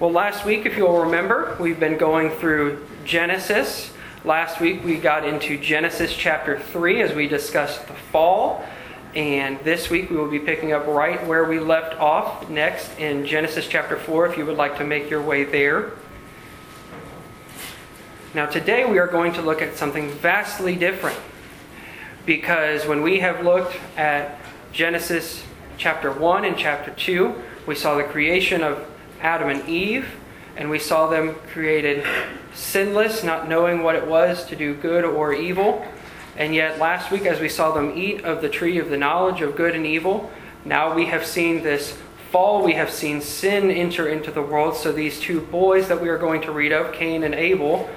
Well, last week, if you'll remember, we've been going through Genesis. Last week, we got into Genesis chapter 3 as we discussed the fall. And this week, we will be picking up right where we left off next in Genesis chapter 4, if you would like to make your way there. Now, today, we are going to look at something vastly different. Because when we have looked at Genesis chapter 1 and chapter 2, we saw the creation of Adam and Eve, and we saw them created sinless, not knowing what it was to do good or evil. And yet, last week, as we saw them eat of the tree of the knowledge of good and evil, now we have seen this fall, we have seen sin enter into the world. So, these two boys that we are going to read of, Cain and Abel,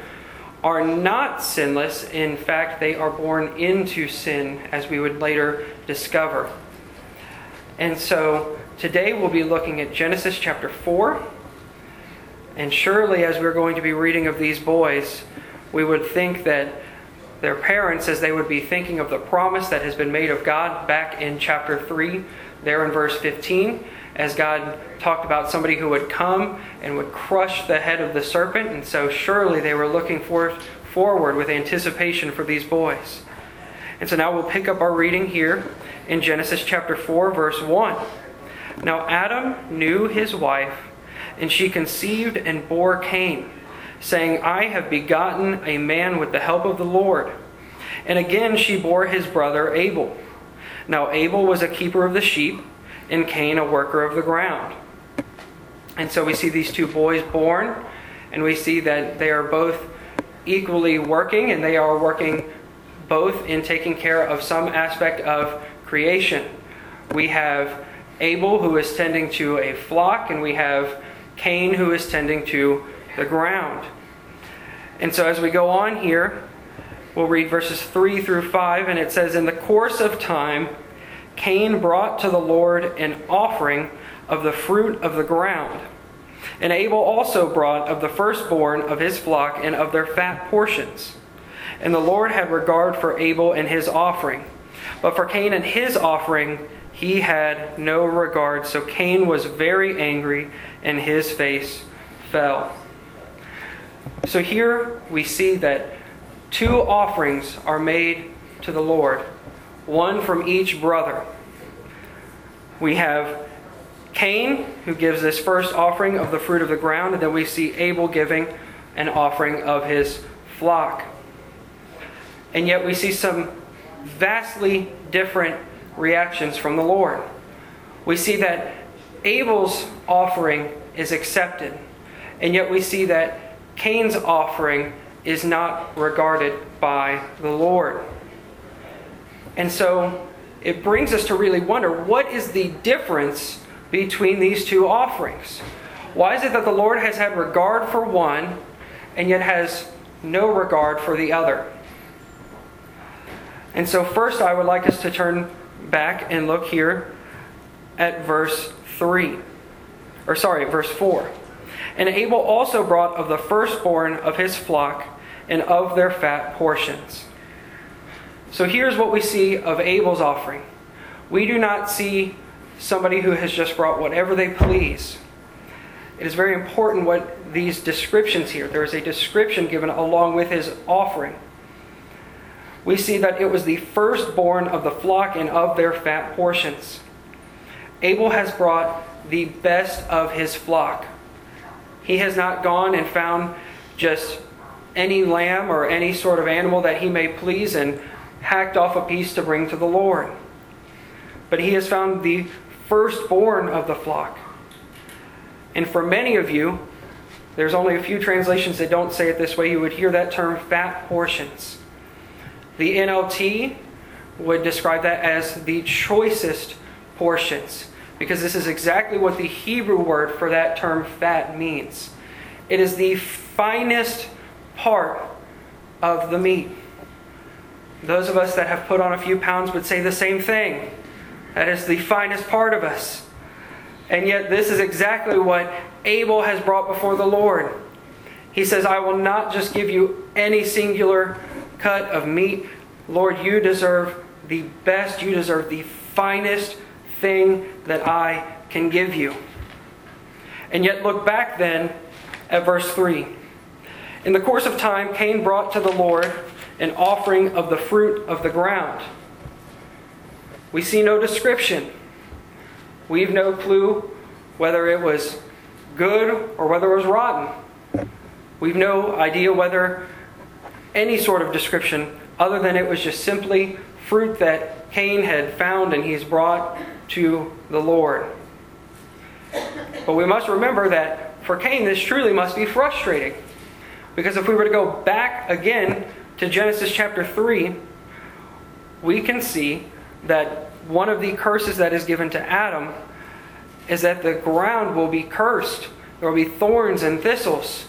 are not sinless. In fact, they are born into sin, as we would later discover. And so, Today we'll be looking at Genesis chapter 4. And surely, as we're going to be reading of these boys, we would think that their parents, as they would be thinking of the promise that has been made of God back in chapter 3, there in verse 15, as God talked about somebody who would come and would crush the head of the serpent. And so, surely they were looking for, forward with anticipation for these boys. And so now we'll pick up our reading here in Genesis chapter 4, verse 1. Now Adam knew his wife, and she conceived and bore Cain, saying, I have begotten a man with the help of the Lord. And again she bore his brother Abel. Now Abel was a keeper of the sheep, and Cain a worker of the ground. And so we see these two boys born, and we see that they are both equally working, and they are working both in taking care of some aspect of creation. We have Abel, who is tending to a flock, and we have Cain, who is tending to the ground. And so as we go on here, we'll read verses 3 through 5, and it says, In the course of time, Cain brought to the Lord an offering of the fruit of the ground. And Abel also brought of the firstborn of his flock and of their fat portions. And the Lord had regard for Abel and his offering. But for Cain and his offering, he had no regard. So Cain was very angry, and his face fell. So here we see that two offerings are made to the Lord, one from each brother. We have Cain, who gives this first offering of the fruit of the ground, and then we see Abel giving an offering of his flock. And yet we see some vastly different reactions from the Lord. We see that Abel's offering is accepted, and yet we see that Cain's offering is not regarded by the Lord. And so it brings us to really wonder what is the difference between these two offerings? Why is it that the Lord has had regard for one and yet has no regard for the other? And so, first, I would like us to turn back and look here at verse 3. Or, sorry, verse 4. And Abel also brought of the firstborn of his flock and of their fat portions. So here's what we see of Abel's offering. We do not see somebody who has just brought whatever they please. It is very important what these descriptions here. There is a description given along with his offering we see that it was the firstborn of the flock and of their fat portions. Abel has brought the best of his flock. He has not gone and found just any lamb or any sort of animal that he may please and hacked off a piece to bring to the Lord. But he has found the firstborn of the flock. And for many of you, there's only a few translations that don't say it this way. You would hear that term fat portions. The NLT would describe that as the choicest portions, because this is exactly what the Hebrew word for that term fat means. It is the finest part of the meat. Those of us that have put on a few pounds would say the same thing. That is the finest part of us. And yet, this is exactly what Abel has brought before the Lord. He says, I will not just give you any singular cut of meat. Lord, you deserve the best, you deserve the finest thing that I can give you. And yet, look back then at verse 3. In the course of time, Cain brought to the Lord an offering of the fruit of the ground. We see no description. We've no clue whether it was good or whether it was rotten. We've no idea whether any sort of description other than it was just simply fruit that Cain had found and he's brought to the Lord. But we must remember that for Cain, this truly must be frustrating. Because if we were to go back again to Genesis chapter 3, we can see that one of the curses that is given to Adam is that the ground will be cursed. There will be thorns and thistles.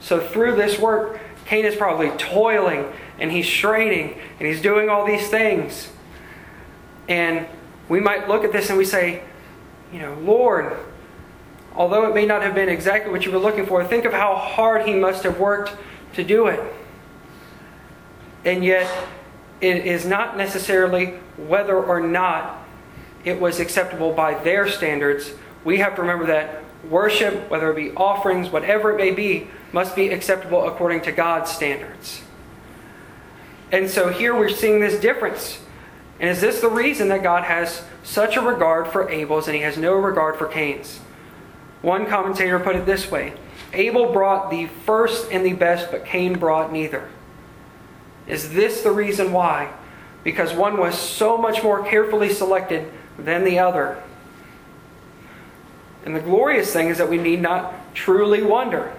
So through this work, Cain is probably toiling and he's straining and he's doing all these things. And we might look at this and we say, you know, Lord, although it may not have been exactly what you were looking for, think of how hard he must have worked to do it. And yet, it is not necessarily whether or not it was acceptable by their standards. We have to remember that worship, whether it be offerings, whatever it may be, must be acceptable according to God's standards. And so here we're seeing this difference. And is this the reason that God has such a regard for Abel's and he has no regard for Cain's? One commentator put it this way Abel brought the first and the best, but Cain brought neither. Is this the reason why? Because one was so much more carefully selected than the other. And the glorious thing is that we need not truly wonder.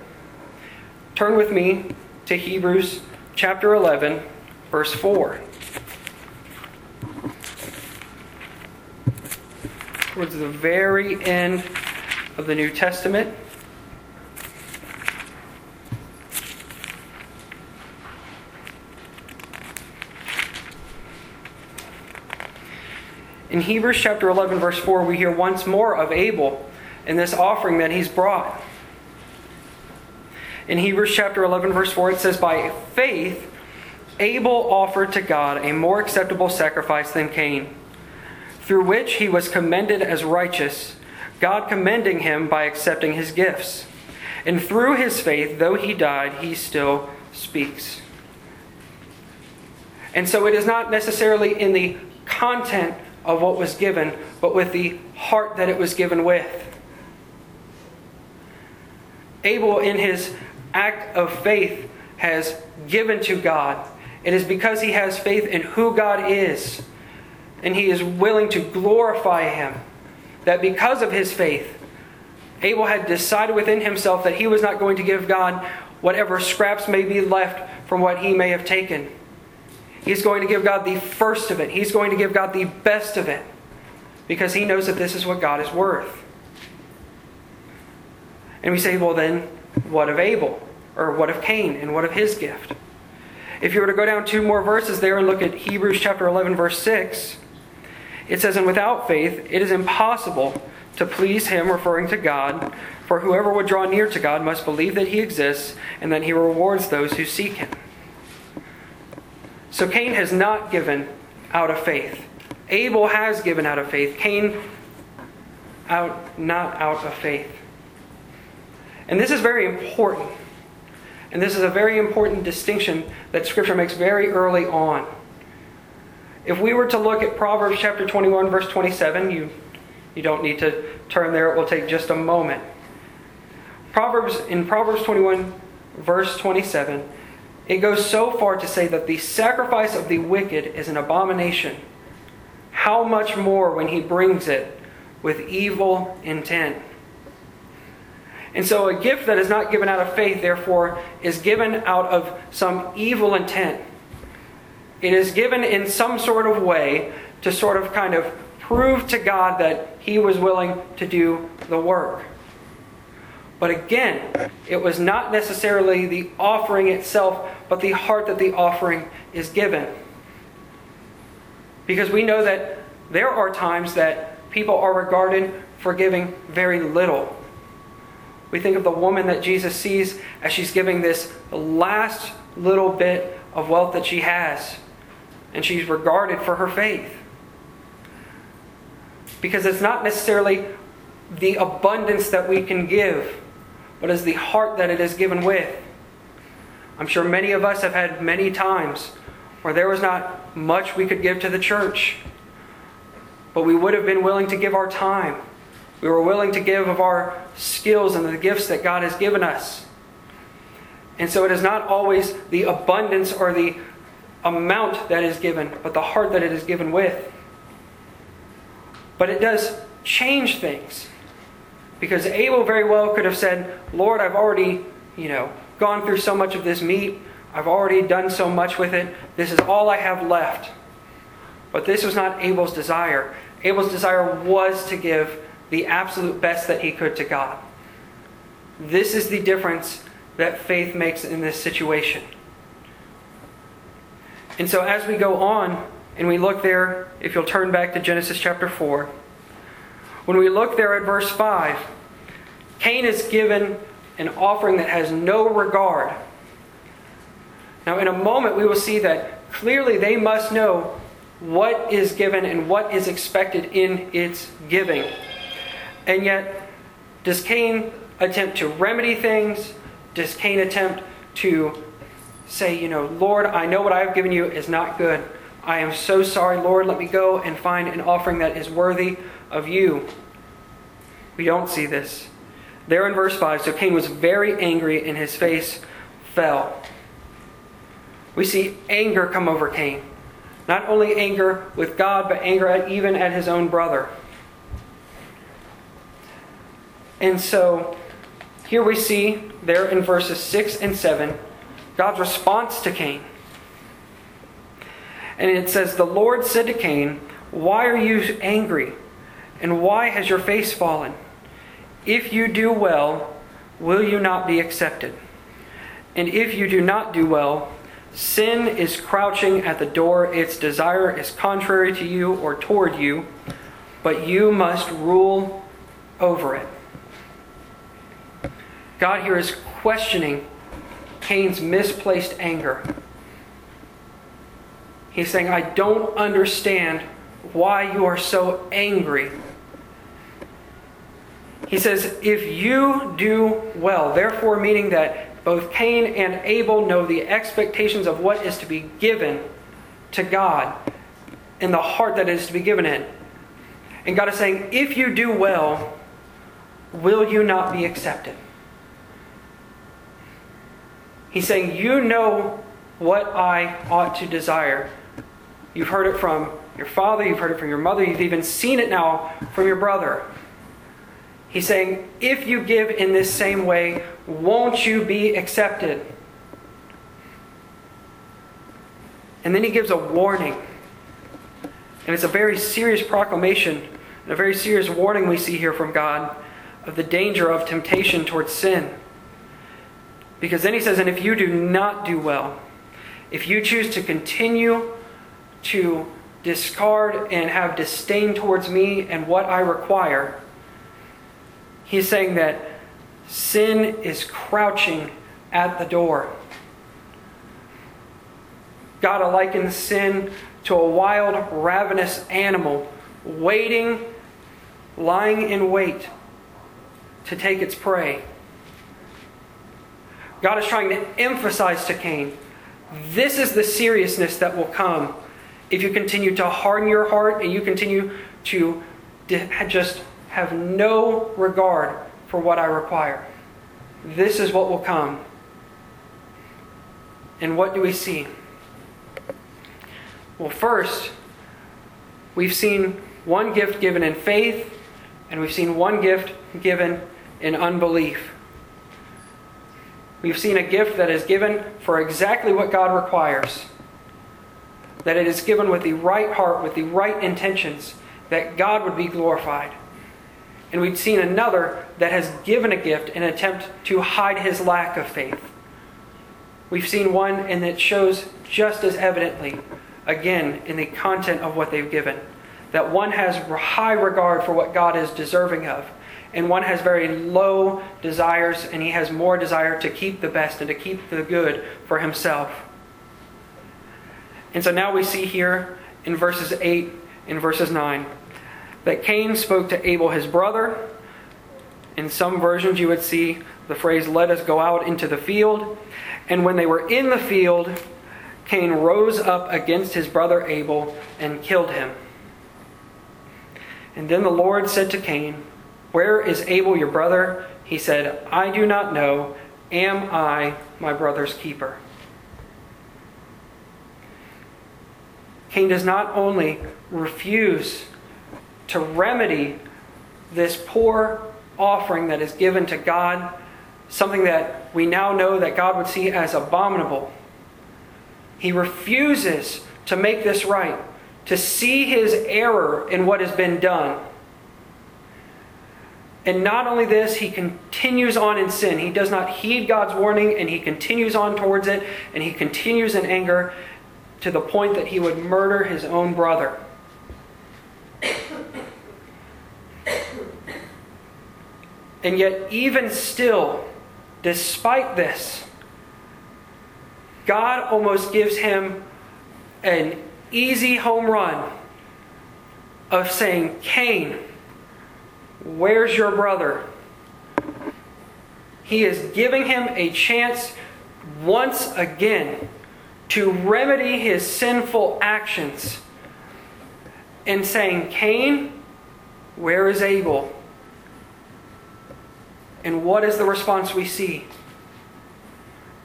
Turn with me to Hebrews chapter 11, verse 4. Towards the very end of the New Testament. In Hebrews chapter 11, verse 4, we hear once more of Abel and this offering that he's brought. In Hebrews chapter 11, verse 4, it says, By faith, Abel offered to God a more acceptable sacrifice than Cain, through which he was commended as righteous, God commending him by accepting his gifts. And through his faith, though he died, he still speaks. And so it is not necessarily in the content of what was given, but with the heart that it was given with. Abel, in his act of faith, has given to God. It is because he has faith in who God is, and he is willing to glorify him, that because of his faith, Abel had decided within himself that he was not going to give God whatever scraps may be left from what he may have taken. He's going to give God the first of it. He's going to give God the best of it because he knows that this is what God is worth. And we say, well, then, what of Abel? Or what of Cain? And what of his gift? If you were to go down two more verses there and look at Hebrews chapter 11, verse 6, it says, And without faith, it is impossible to please him, referring to God. For whoever would draw near to God must believe that he exists and that he rewards those who seek him. So Cain has not given out of faith. Abel has given out of faith. Cain out not out of faith. And this is very important. And this is a very important distinction that Scripture makes very early on. If we were to look at Proverbs chapter 21, verse 27, you, you don't need to turn there, it will take just a moment. Proverbs in Proverbs 21, verse 27, it goes so far to say that the sacrifice of the wicked is an abomination. How much more when he brings it with evil intent? And so a gift that is not given out of faith, therefore, is given out of some evil intent. It is given in some sort of way to sort of kind of prove to God that he was willing to do the work. But again, it was not necessarily the offering itself, but the heart that the offering is given. Because we know that there are times that people are regarded for giving very little. We think of the woman that Jesus sees as she's giving this last little bit of wealth that she has, and she's regarded for her faith. Because it's not necessarily the abundance that we can give, but as the heart that it is given with. I'm sure many of us have had many times where there was not much we could give to the church, but we would have been willing to give our time. We were willing to give of our skills and the gifts that God has given us. And so it is not always the abundance or the amount that is given, but the heart that it is given with. But it does change things. Because Abel very well could have said, Lord, I've already, you know, gone through so much of this meat. I've already done so much with it. This is all I have left. But this was not Abel's desire. Abel's desire was to give the absolute best that he could to God. This is the difference that faith makes in this situation. And so, as we go on and we look there, if you'll turn back to Genesis chapter 4, when we look there at verse 5, Cain is given an offering that has no regard. Now, in a moment, we will see that clearly they must know what is given and what is expected in its giving. And yet, does Cain attempt to remedy things? Does Cain attempt to say, you know, Lord, I know what I have given you is not good. I am so sorry, Lord. Let me go and find an offering that is worthy of you. We don't see this. There in verse 5, so Cain was very angry and his face fell. We see anger come over Cain. Not only anger with God, but anger at, even at his own brother. And so here we see, there in verses 6 and 7, God's response to Cain. And it says, The Lord said to Cain, Why are you angry? And why has your face fallen? If you do well, will you not be accepted? And if you do not do well, sin is crouching at the door. Its desire is contrary to you or toward you, but you must rule over it. God here is questioning Cain's misplaced anger. He's saying, I don't understand why you are so angry. He says, If you do well, therefore, meaning that both Cain and Abel know the expectations of what is to be given to God and the heart that is to be given in. And God is saying, If you do well, will you not be accepted? He's saying, You know what I ought to desire. You've heard it from your father, you've heard it from your mother, you've even seen it now from your brother. He's saying, If you give in this same way, won't you be accepted? And then he gives a warning. And it's a very serious proclamation and a very serious warning we see here from God of the danger of temptation towards sin. Because then he says, and if you do not do well, if you choose to continue to discard and have disdain towards me and what I require, he's saying that sin is crouching at the door. God likens sin to a wild, ravenous animal waiting, lying in wait to take its prey. God is trying to emphasize to Cain this is the seriousness that will come if you continue to harden your heart and you continue to just have no regard for what I require. This is what will come. And what do we see? Well, first, we've seen one gift given in faith, and we've seen one gift given in unbelief. We've seen a gift that is given for exactly what God requires. That it is given with the right heart, with the right intentions, that God would be glorified. And we've seen another that has given a gift in an attempt to hide his lack of faith. We've seen one and it shows just as evidently, again, in the content of what they've given, that one has high regard for what God is deserving of and one has very low desires, and he has more desire to keep the best and to keep the good for himself. And so now we see here in verses 8 and verses 9 that Cain spoke to Abel his brother, In some versions, you would see the phrase, let us go out into the field. And when they were in the field, Cain rose up against his brother Abel and killed him. And then the Lord said to Cain, Where is Abel your brother? He said, I do not know. Am I my brother's keeper? Cain does not only refuse to remedy this poor offering that is given to God, something that we now know that God would see as abominable. He refuses to make this right, to see his error in what has been done. And not only this, he continues on in sin. He does not heed God's warning and he continues on towards it and he continues in anger to the point that he would murder his own brother. And yet, even still, despite this, God almost gives him an easy home run of saying, Cain, where's your brother? He is giving him a chance once again to remedy his sinful actions and saying, Cain, where is Abel? And what is the response we see?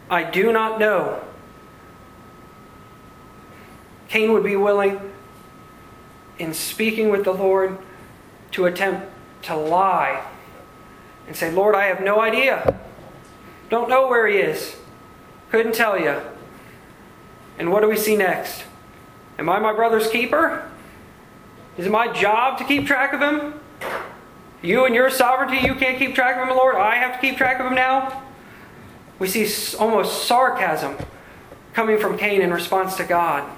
I do not know. Cain would be willing, in speaking with the Lord, to attempt to lie and say, Lord, I have no idea. Don't know where he is. Couldn't tell you. And what do we see next? Am I my brother's keeper? Is it my job to keep track of him? You and your sovereignty, you can't keep track of him, Lord. I have to keep track of him now. We see almost sarcasm coming from Cain in response to God.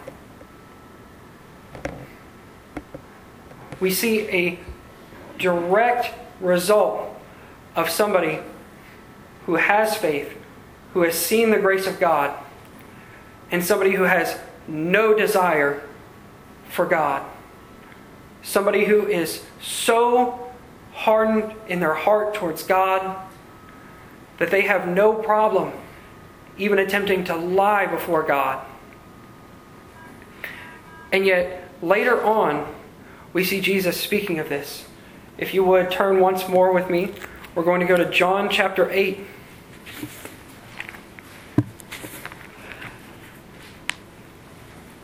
We see a direct result of somebody who has faith, who has seen the grace of God, and somebody who has no desire for God. Somebody who is so hardened in their heart towards God that they have no problem even attempting to lie before God. And yet, later on, we see Jesus speaking of this. If you would turn once more with me, we're going to go to John chapter 8.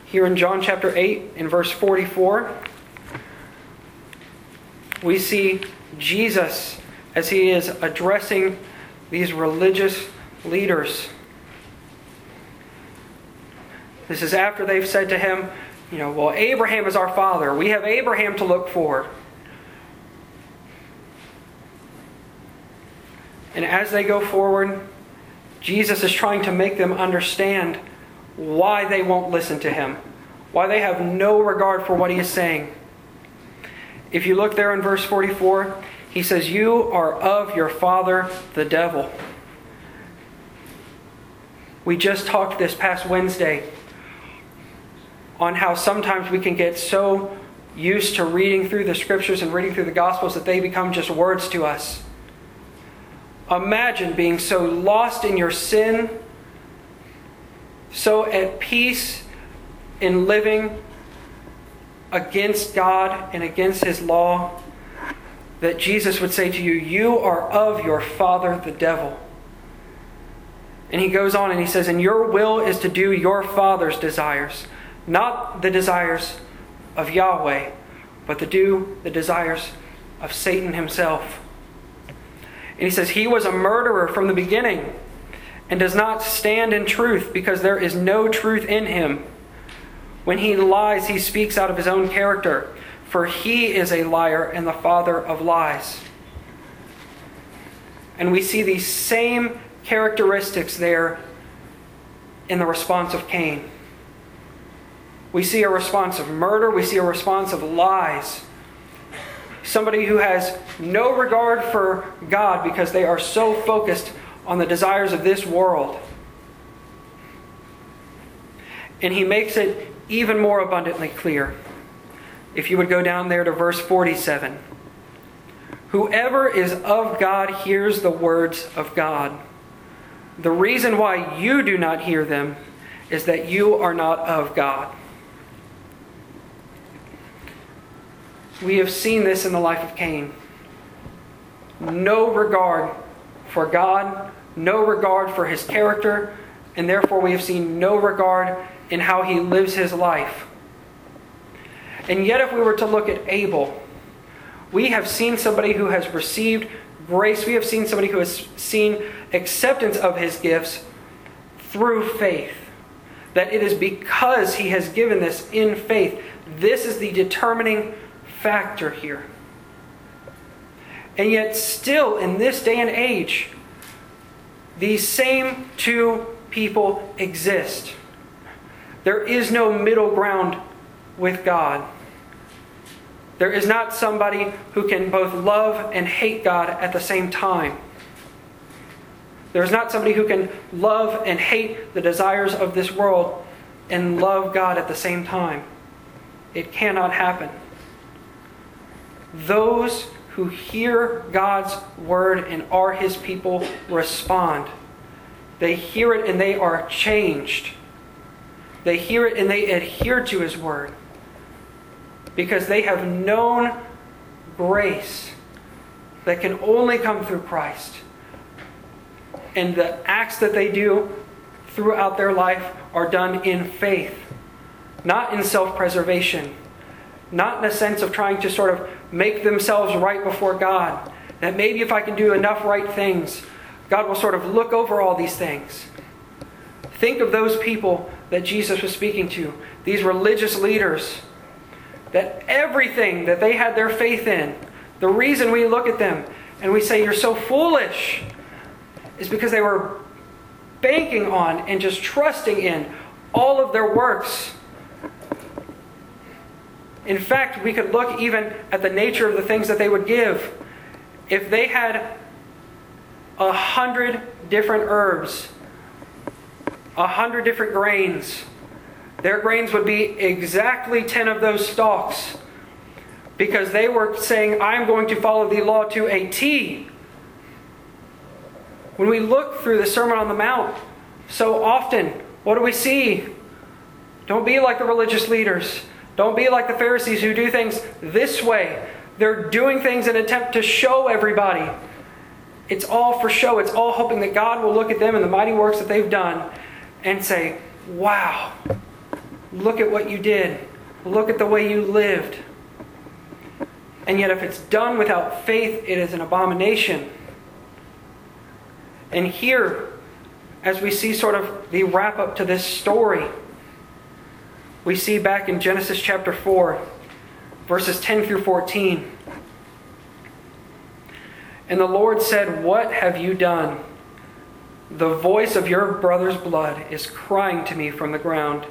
Here in John chapter 8, in verse 44, we see Jesus as he is addressing these religious leaders. This is after they've said to him, you know, well, Abraham is our father. We have Abraham to look for. And as they go forward, Jesus is trying to make them understand why they won't listen to him, why they have no regard for what he is saying. If you look there in verse 44, he says, You are of your father, the devil. We just talked this past Wednesday on how sometimes we can get so used to reading through the scriptures and reading through the gospels that they become just words to us. Imagine being so lost in your sin, so at peace in living against God and against His law, that Jesus would say to you, You are of your father, the devil. And he goes on and he says, And your will is to do your father's desires, not the desires of Yahweh, but to do the desires of Satan himself. And he says, He was a murderer from the beginning and does not stand in truth because there is no truth in him. When he lies, he speaks out of his own character, for he is a liar and the father of lies. And we see these same characteristics there in the response of Cain. We see a response of murder, we see a response of lies. Somebody who has no regard for God because they are so focused on the desires of this world. And he makes it even more abundantly clear. If you would go down there to verse 47 Whoever is of God hears the words of God. The reason why you do not hear them is that you are not of God. We have seen this in the life of Cain. No regard for God, no regard for his character, and therefore we have seen no regard in how he lives his life. And yet, if we were to look at Abel, we have seen somebody who has received grace. We have seen somebody who has seen acceptance of his gifts through faith. That it is because he has given this in faith. This is the determining factor here. And yet, still in this day and age, these same two people exist. There is no middle ground with God. There is not somebody who can both love and hate God at the same time. There is not somebody who can love and hate the desires of this world and love God at the same time. It cannot happen. Those who hear God's word and are his people respond. They hear it and they are changed. They hear it and they adhere to his word because they have known grace that can only come through Christ. And the acts that they do throughout their life are done in faith, not in self preservation, not in a sense of trying to sort of make themselves right before God. That maybe if I can do enough right things, God will sort of look over all these things. Think of those people that Jesus was speaking to, these religious leaders that everything that they had their faith in, the reason we look at them and we say, You're so foolish, is because they were banking on and just trusting in all of their works. In fact, we could look even at the nature of the things that they would give. If they had a hundred different herbs, a hundred different grains, their grains would be exactly 10 of those stalks because they were saying, I'm going to follow the law to a T. When we look through the Sermon on the Mount, so often, what do we see? Don't be like the religious leaders. Don't be like the Pharisees who do things this way. They're doing things in attempt to show everybody. It's all for show. It's all hoping that God will look at them and the mighty works that they've done and say, wow, Look at what you did. Look at the way you lived. And yet, if it's done without faith, it is an abomination. And here, as we see sort of the wrap up to this story, we see back in Genesis chapter 4, verses 10 through 14. And the Lord said, What have you done? The voice of your brother's blood is crying to me from the ground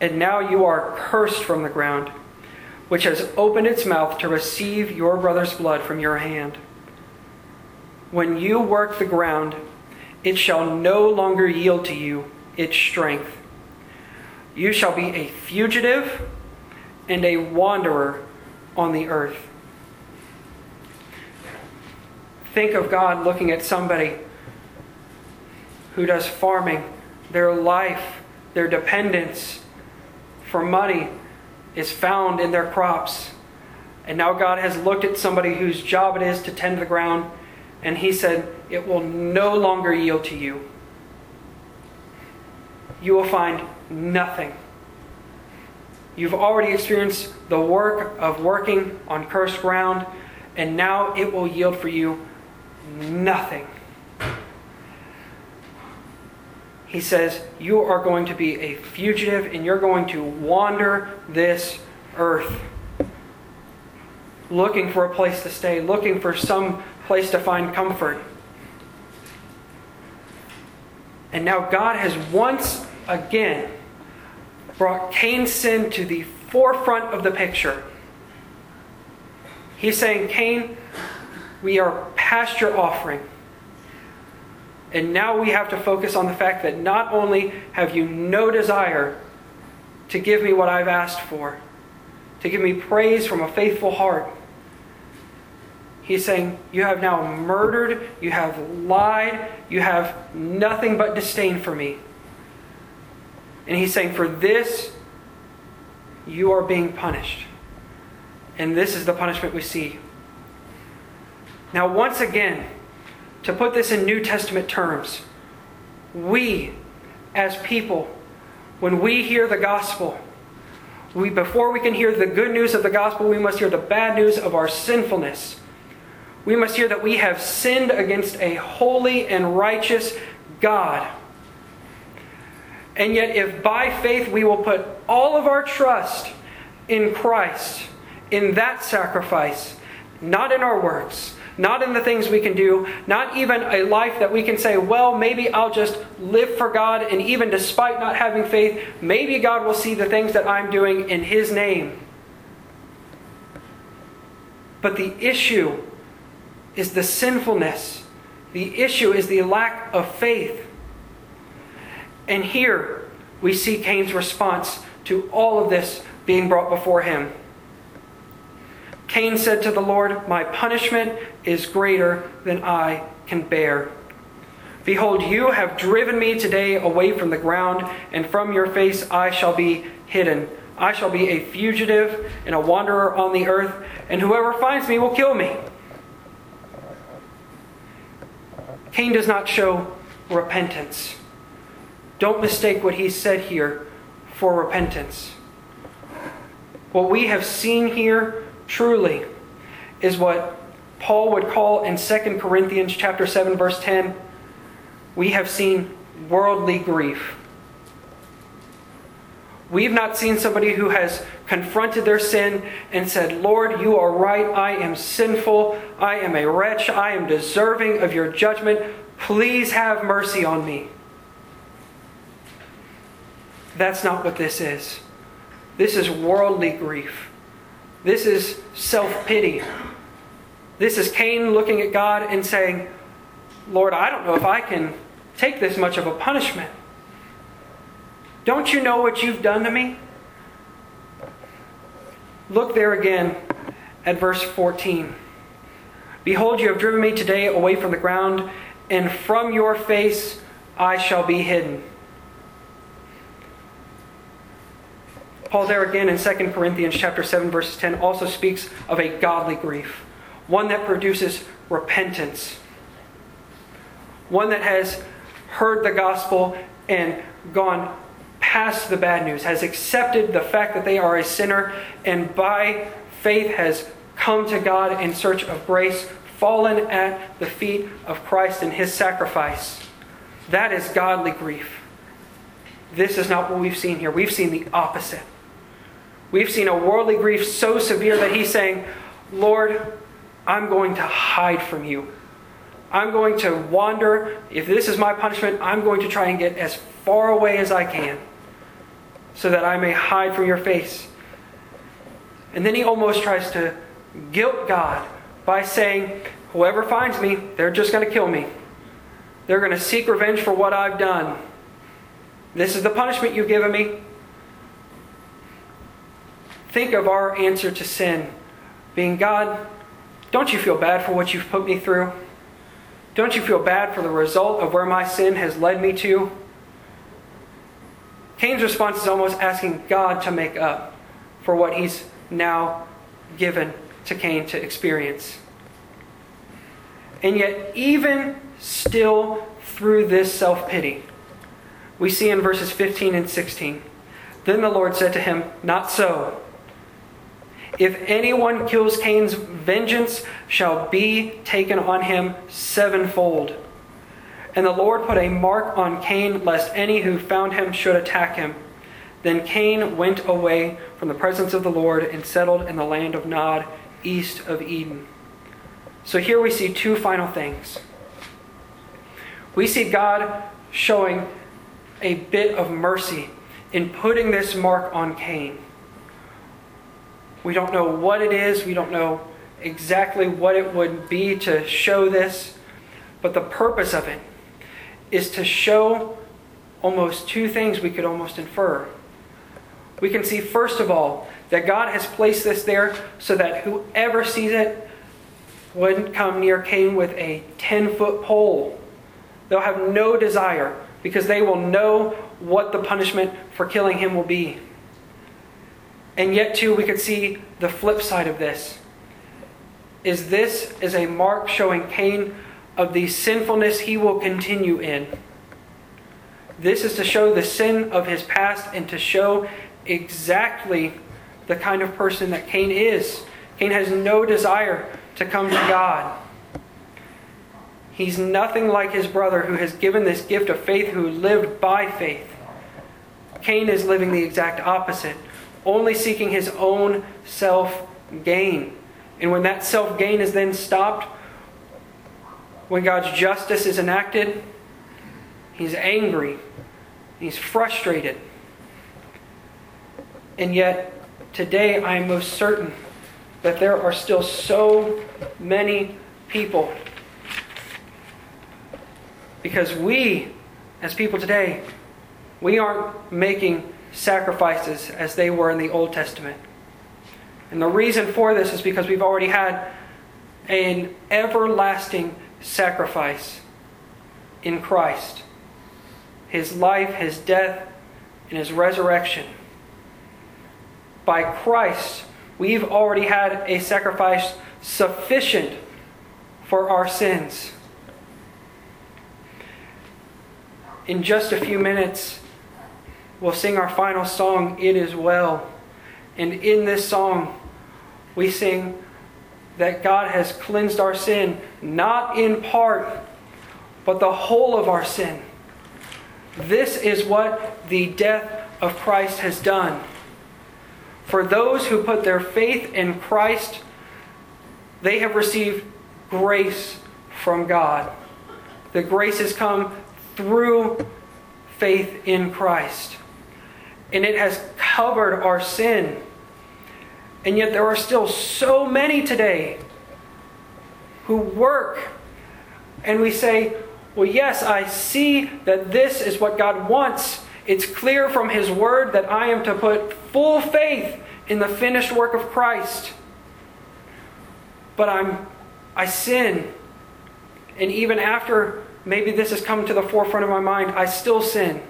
and now you are cursed from the ground, which has opened its mouth to receive your brother's blood from your hand. When you work the ground, it shall no longer yield to you its strength. You shall be a fugitive and a wanderer on the earth. Think of God looking at somebody who does farming, their life, their dependence for money is found in their crops. And now God has looked at somebody whose job it is to tend the ground, and He said, It will no longer yield to you. You will find nothing. You've already experienced the work of working on cursed ground, and now it will yield for you nothing. he says, You are going to be a fugitive and you're going to wander this earth looking for a place to stay, looking for some place to find comfort. And now God has once again brought Cain's sin to the forefront of the picture. He's saying, Cain, we are past your offering. And now we have to focus on the fact that not only have you no desire to give me what I've asked for, to give me praise from a faithful heart, He's saying, You have now murdered, you have lied, you have nothing but disdain for me. And he's saying, For this, you are being punished. And this is the punishment we see. Now, once again, to put this in New Testament terms, we as people, when we hear the gospel, we, before we can hear the good news of the gospel, we must hear the bad news of our sinfulness. We must hear that we have sinned against a holy and righteous God. And yet, if by faith we will put all of our trust in Christ, in that sacrifice, not in our works, not in the things we can do, not even a life that we can say, well, maybe I'll just live for God, and even despite not having faith, maybe God will see the things that I'm doing in His name. But the issue is the sinfulness, the issue is the lack of faith. And here we see Cain's response to all of this being brought before him. Cain said to the Lord, My punishment is greater than I can bear. Behold, you have driven me today away from the ground, and from your face I shall be hidden. I shall be a fugitive and a wanderer on the earth, and whoever finds me will kill me. Cain does not show repentance. Don't mistake what he said here for repentance. What we have seen here truly is what Paul would call in 2 Corinthians chapter 7 verse 10 we have seen worldly grief. We've not seen somebody who has confronted their sin and said, Lord, you are right. I am sinful. I am a wretch. I am deserving of your judgment. Please have mercy on me. That's not what this is. This is worldly grief. This is self pity. This is Cain looking at God and saying, Lord, I don't know if I can take this much of a punishment. Don't you know what you've done to me? Look there again at verse 14. Behold, you have driven me today away from the ground, and from your face I shall be hidden. Paul there again in 2 Corinthians chapter 7 verses 10 also speaks of a godly grief, one that produces repentance. One that has heard the gospel and gone past the bad news, has accepted the fact that they are a sinner and by faith has come to God in search of grace, fallen at the feet of Christ and his sacrifice. That is godly grief. This is not what we've seen here. We've seen the opposite. We've seen a worldly grief so severe that he's saying, Lord, I'm going to hide from you. I'm going to wander. If this is my punishment, I'm going to try and get as far away as I can so that I may hide from your face. And then he almost tries to guilt God by saying, Whoever finds me, they're just going to kill me. They're going to seek revenge for what I've done. This is the punishment you've given me. Think of our answer to sin being God, don't you feel bad for what you've put me through? Don't you feel bad for the result of where my sin has led me to? Cain's response is almost asking God to make up for what he's now given to Cain to experience. And yet, even still through this self pity, we see in verses 15 and 16 Then the Lord said to him, Not so. If anyone kills Cain's vengeance shall be taken on him sevenfold. And the Lord put a mark on Cain, lest any who found him should attack him. Then Cain went away from the presence of the Lord and settled in the land of Nod, east of Eden. So here we see two final things. We see God showing a bit of mercy in putting this mark on Cain. We don't know what it is. We don't know exactly what it would be to show this. But the purpose of it is to show almost two things we could almost infer. We can see, first of all, that God has placed this there so that whoever sees it wouldn't come near Cain with a 10 foot pole. They'll have no desire because they will know what the punishment for killing him will be. And yet, too, we could see the flip side of this. Is this is a mark showing Cain of the sinfulness he will continue in. This is to show the sin of his past and to show exactly the kind of person that Cain is. Cain has no desire to come to God. He's nothing like his brother who has given this gift of faith, who lived by faith. Cain is living the exact opposite, only seeking his own self gain. And when that self gain is then stopped, when God's justice is enacted, he's angry, he's frustrated. And yet, today I am most certain that there are still so many people. Because we, as people today, we aren't making sacrifices as they were in the Old Testament. And the reason for this is because we've already had an everlasting sacrifice in Christ his life, his death, and his resurrection. By Christ, we've already had a sacrifice sufficient for our sins. In just a few minutes, we'll sing our final song, It Is Well. And in this song, we sing that God has cleansed our sin, not in part, but the whole of our sin. This is what the death of Christ has done. For those who put their faith in Christ, they have received grace from God. The grace has come through faith in Christ. And it has covered our sin. And yet there are still so many today who work and we say, well, yes, I see that this is what God wants. It's clear from His Word that I am to put full faith in the finished work of Christ. But I'm, I sin. And even after maybe this has come to the forefront of my mind, I still sin.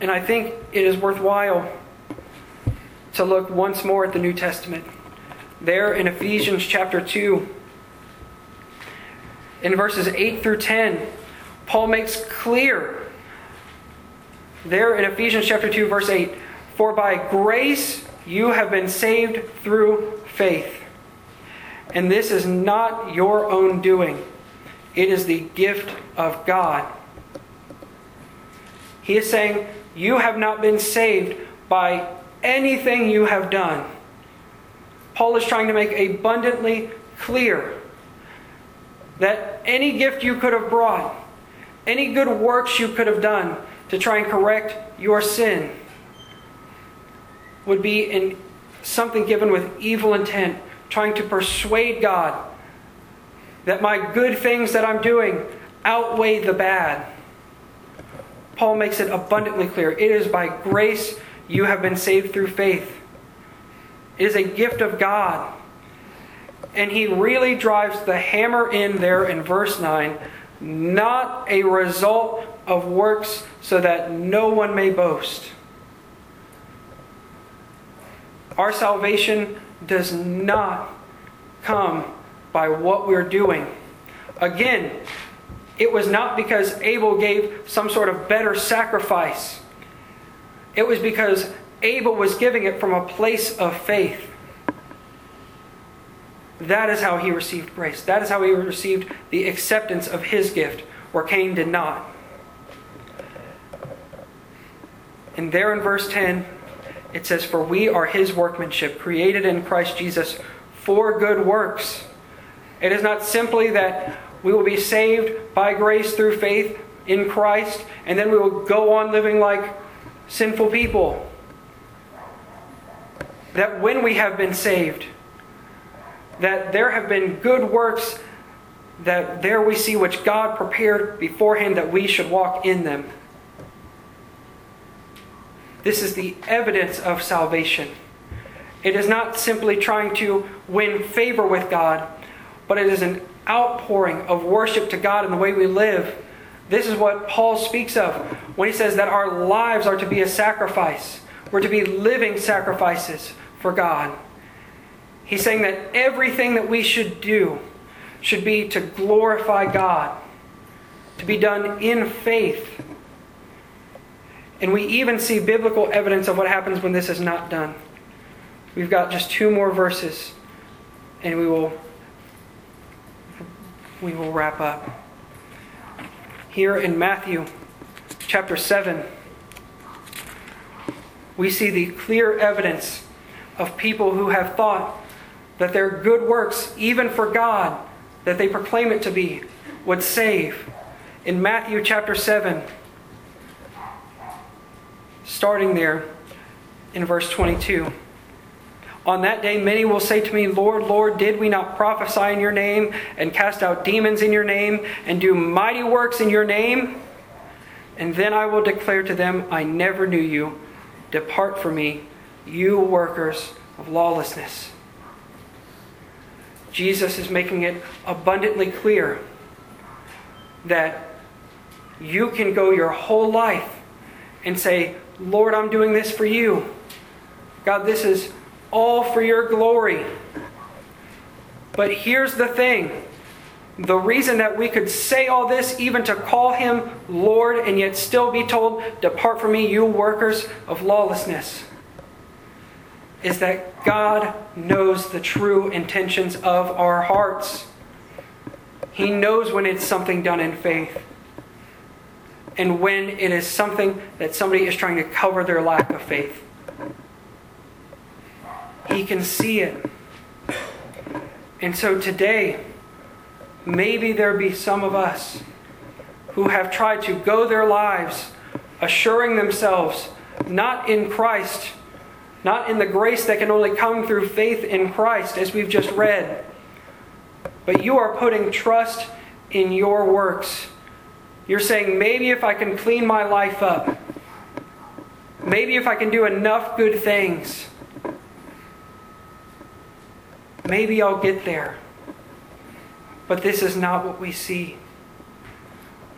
And I think it is worthwhile to look once more at the New Testament. There in Ephesians chapter 2, in verses 8 through 10, Paul makes clear there in Ephesians chapter 2, verse 8 For by grace you have been saved through faith. And this is not your own doing, it is the gift of God. He is saying, You have not been saved by anything you have done. Paul is trying to make abundantly clear that any gift you could have brought, any good works you could have done to try and correct your sin, would be in something given with evil intent, trying to persuade God that my good things that I'm doing outweigh the bad. Paul makes it abundantly clear. It is by grace you have been saved through faith. It is a gift of God. And he really drives the hammer in there in verse 9 not a result of works so that no one may boast. Our salvation does not come by what we're doing. Again, it was not because Abel gave some sort of better sacrifice. It was because Abel was giving it from a place of faith. That is how he received grace. That is how he received the acceptance of his gift, where Cain did not. And there in verse 10, it says, For we are his workmanship, created in Christ Jesus for good works. It is not simply that we will be saved by grace through faith in Christ, and then we will go on living like sinful people. That when we have been saved, that there have been good works that there we see which God prepared beforehand that we should walk in them. This is the evidence of salvation. It is not simply trying to win favor with God, but it is an outpouring of worship to God in the way we live. This is what Paul speaks of when he says that our lives are to be a sacrifice. We're to be living sacrifices for God. He's saying that everything that we should do should be to glorify God, to be done in faith. And we even see biblical evidence of what happens when this is not done. We've got just two more verses, and we will we will wrap up. Here in Matthew chapter 7, we see the clear evidence of people who have thought that their good works, even for God, that they proclaim it to be, would save. In Matthew chapter 7, starting there in verse 22. On that day, many will say to me, Lord, Lord, did we not prophesy in your name, and cast out demons in your name, and do mighty works in your name? And then I will declare to them, I never knew you. Depart from me, you workers of lawlessness. Jesus is making it abundantly clear that you can go your whole life and say, Lord, I'm doing this for you. God, this is all for your glory. But here's the thing the reason that we could say all this, even to call him Lord, and yet still be told, Depart from me, you workers of lawlessness, is that God knows the true intentions of our hearts. He knows when it's something done in faith and when it is something that somebody is trying to cover their lack of faith. He can see it. And so today, maybe there be some of us who have tried to go their lives assuring themselves not in Christ, not in the grace that can only come through faith in Christ, as we've just read, but you are putting trust in your works. You're saying, maybe if I can clean my life up, maybe if I can do enough good things, maybe I'll get there. But this is not what we see.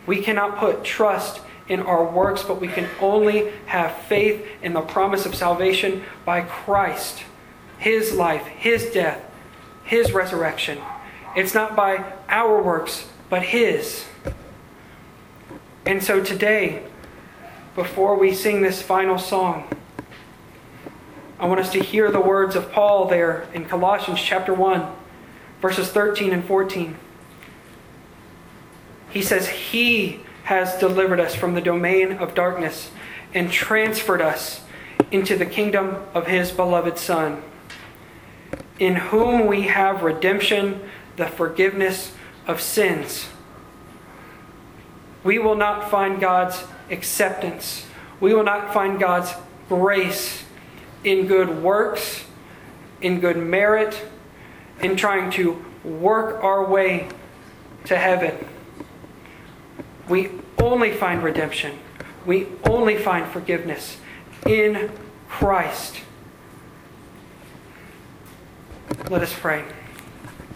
We cannot put trust in our works, but we can only have faith in the promise of salvation by Christ, His life, His death, His resurrection. It's not by our works, but His. And so today, before we sing this final song, I want us to hear the words of Paul there in Colossians chapter 1, verses 13 and 14. He says, He has delivered us from the domain of darkness and transferred us into the kingdom of His beloved Son, in whom we have redemption, the forgiveness of sins. We will not find God's acceptance. We will not find God's grace in good works, in good merit, in trying to work our way to heaven. We only find redemption. We only find forgiveness in Christ. Let us pray.